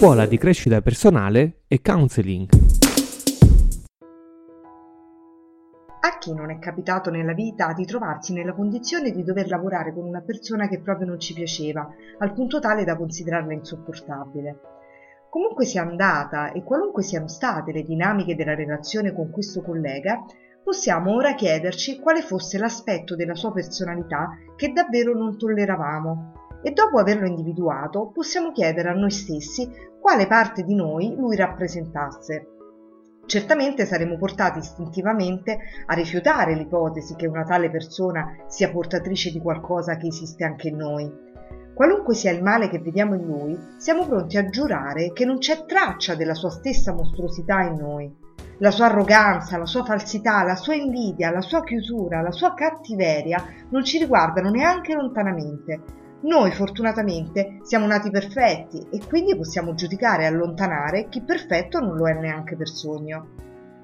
scuola di crescita personale e counseling. A chi non è capitato nella vita di trovarsi nella condizione di dover lavorare con una persona che proprio non ci piaceva, al punto tale da considerarla insopportabile? Comunque sia andata e qualunque siano state le dinamiche della relazione con questo collega, possiamo ora chiederci quale fosse l'aspetto della sua personalità che davvero non tolleravamo e dopo averlo individuato possiamo chiedere a noi stessi quale parte di noi lui rappresentasse. Certamente saremo portati istintivamente a rifiutare l'ipotesi che una tale persona sia portatrice di qualcosa che esiste anche in noi. Qualunque sia il male che vediamo in lui, siamo pronti a giurare che non c'è traccia della sua stessa mostruosità in noi. La sua arroganza, la sua falsità, la sua invidia, la sua chiusura, la sua cattiveria non ci riguardano neanche lontanamente. Noi fortunatamente siamo nati perfetti e quindi possiamo giudicare e allontanare chi perfetto non lo è neanche per sogno.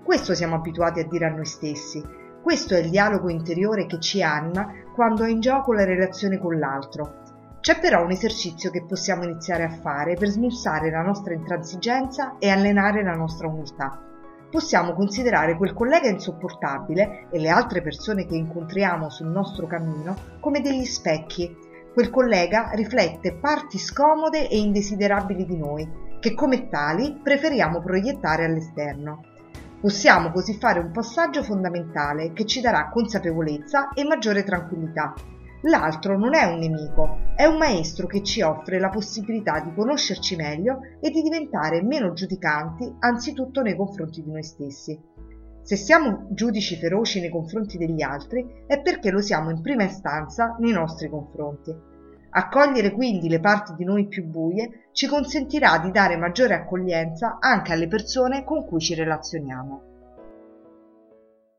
Questo siamo abituati a dire a noi stessi. Questo è il dialogo interiore che ci anima quando è in gioco la relazione con l'altro. C'è però un esercizio che possiamo iniziare a fare per smussare la nostra intransigenza e allenare la nostra umiltà. Possiamo considerare quel collega insopportabile e le altre persone che incontriamo sul nostro cammino come degli specchi quel collega riflette parti scomode e indesiderabili di noi, che come tali preferiamo proiettare all'esterno. Possiamo così fare un passaggio fondamentale che ci darà consapevolezza e maggiore tranquillità. L'altro non è un nemico, è un maestro che ci offre la possibilità di conoscerci meglio e di diventare meno giudicanti anzitutto nei confronti di noi stessi. Se siamo giudici feroci nei confronti degli altri è perché lo siamo in prima istanza nei nostri confronti. Accogliere quindi le parti di noi più buie ci consentirà di dare maggiore accoglienza anche alle persone con cui ci relazioniamo.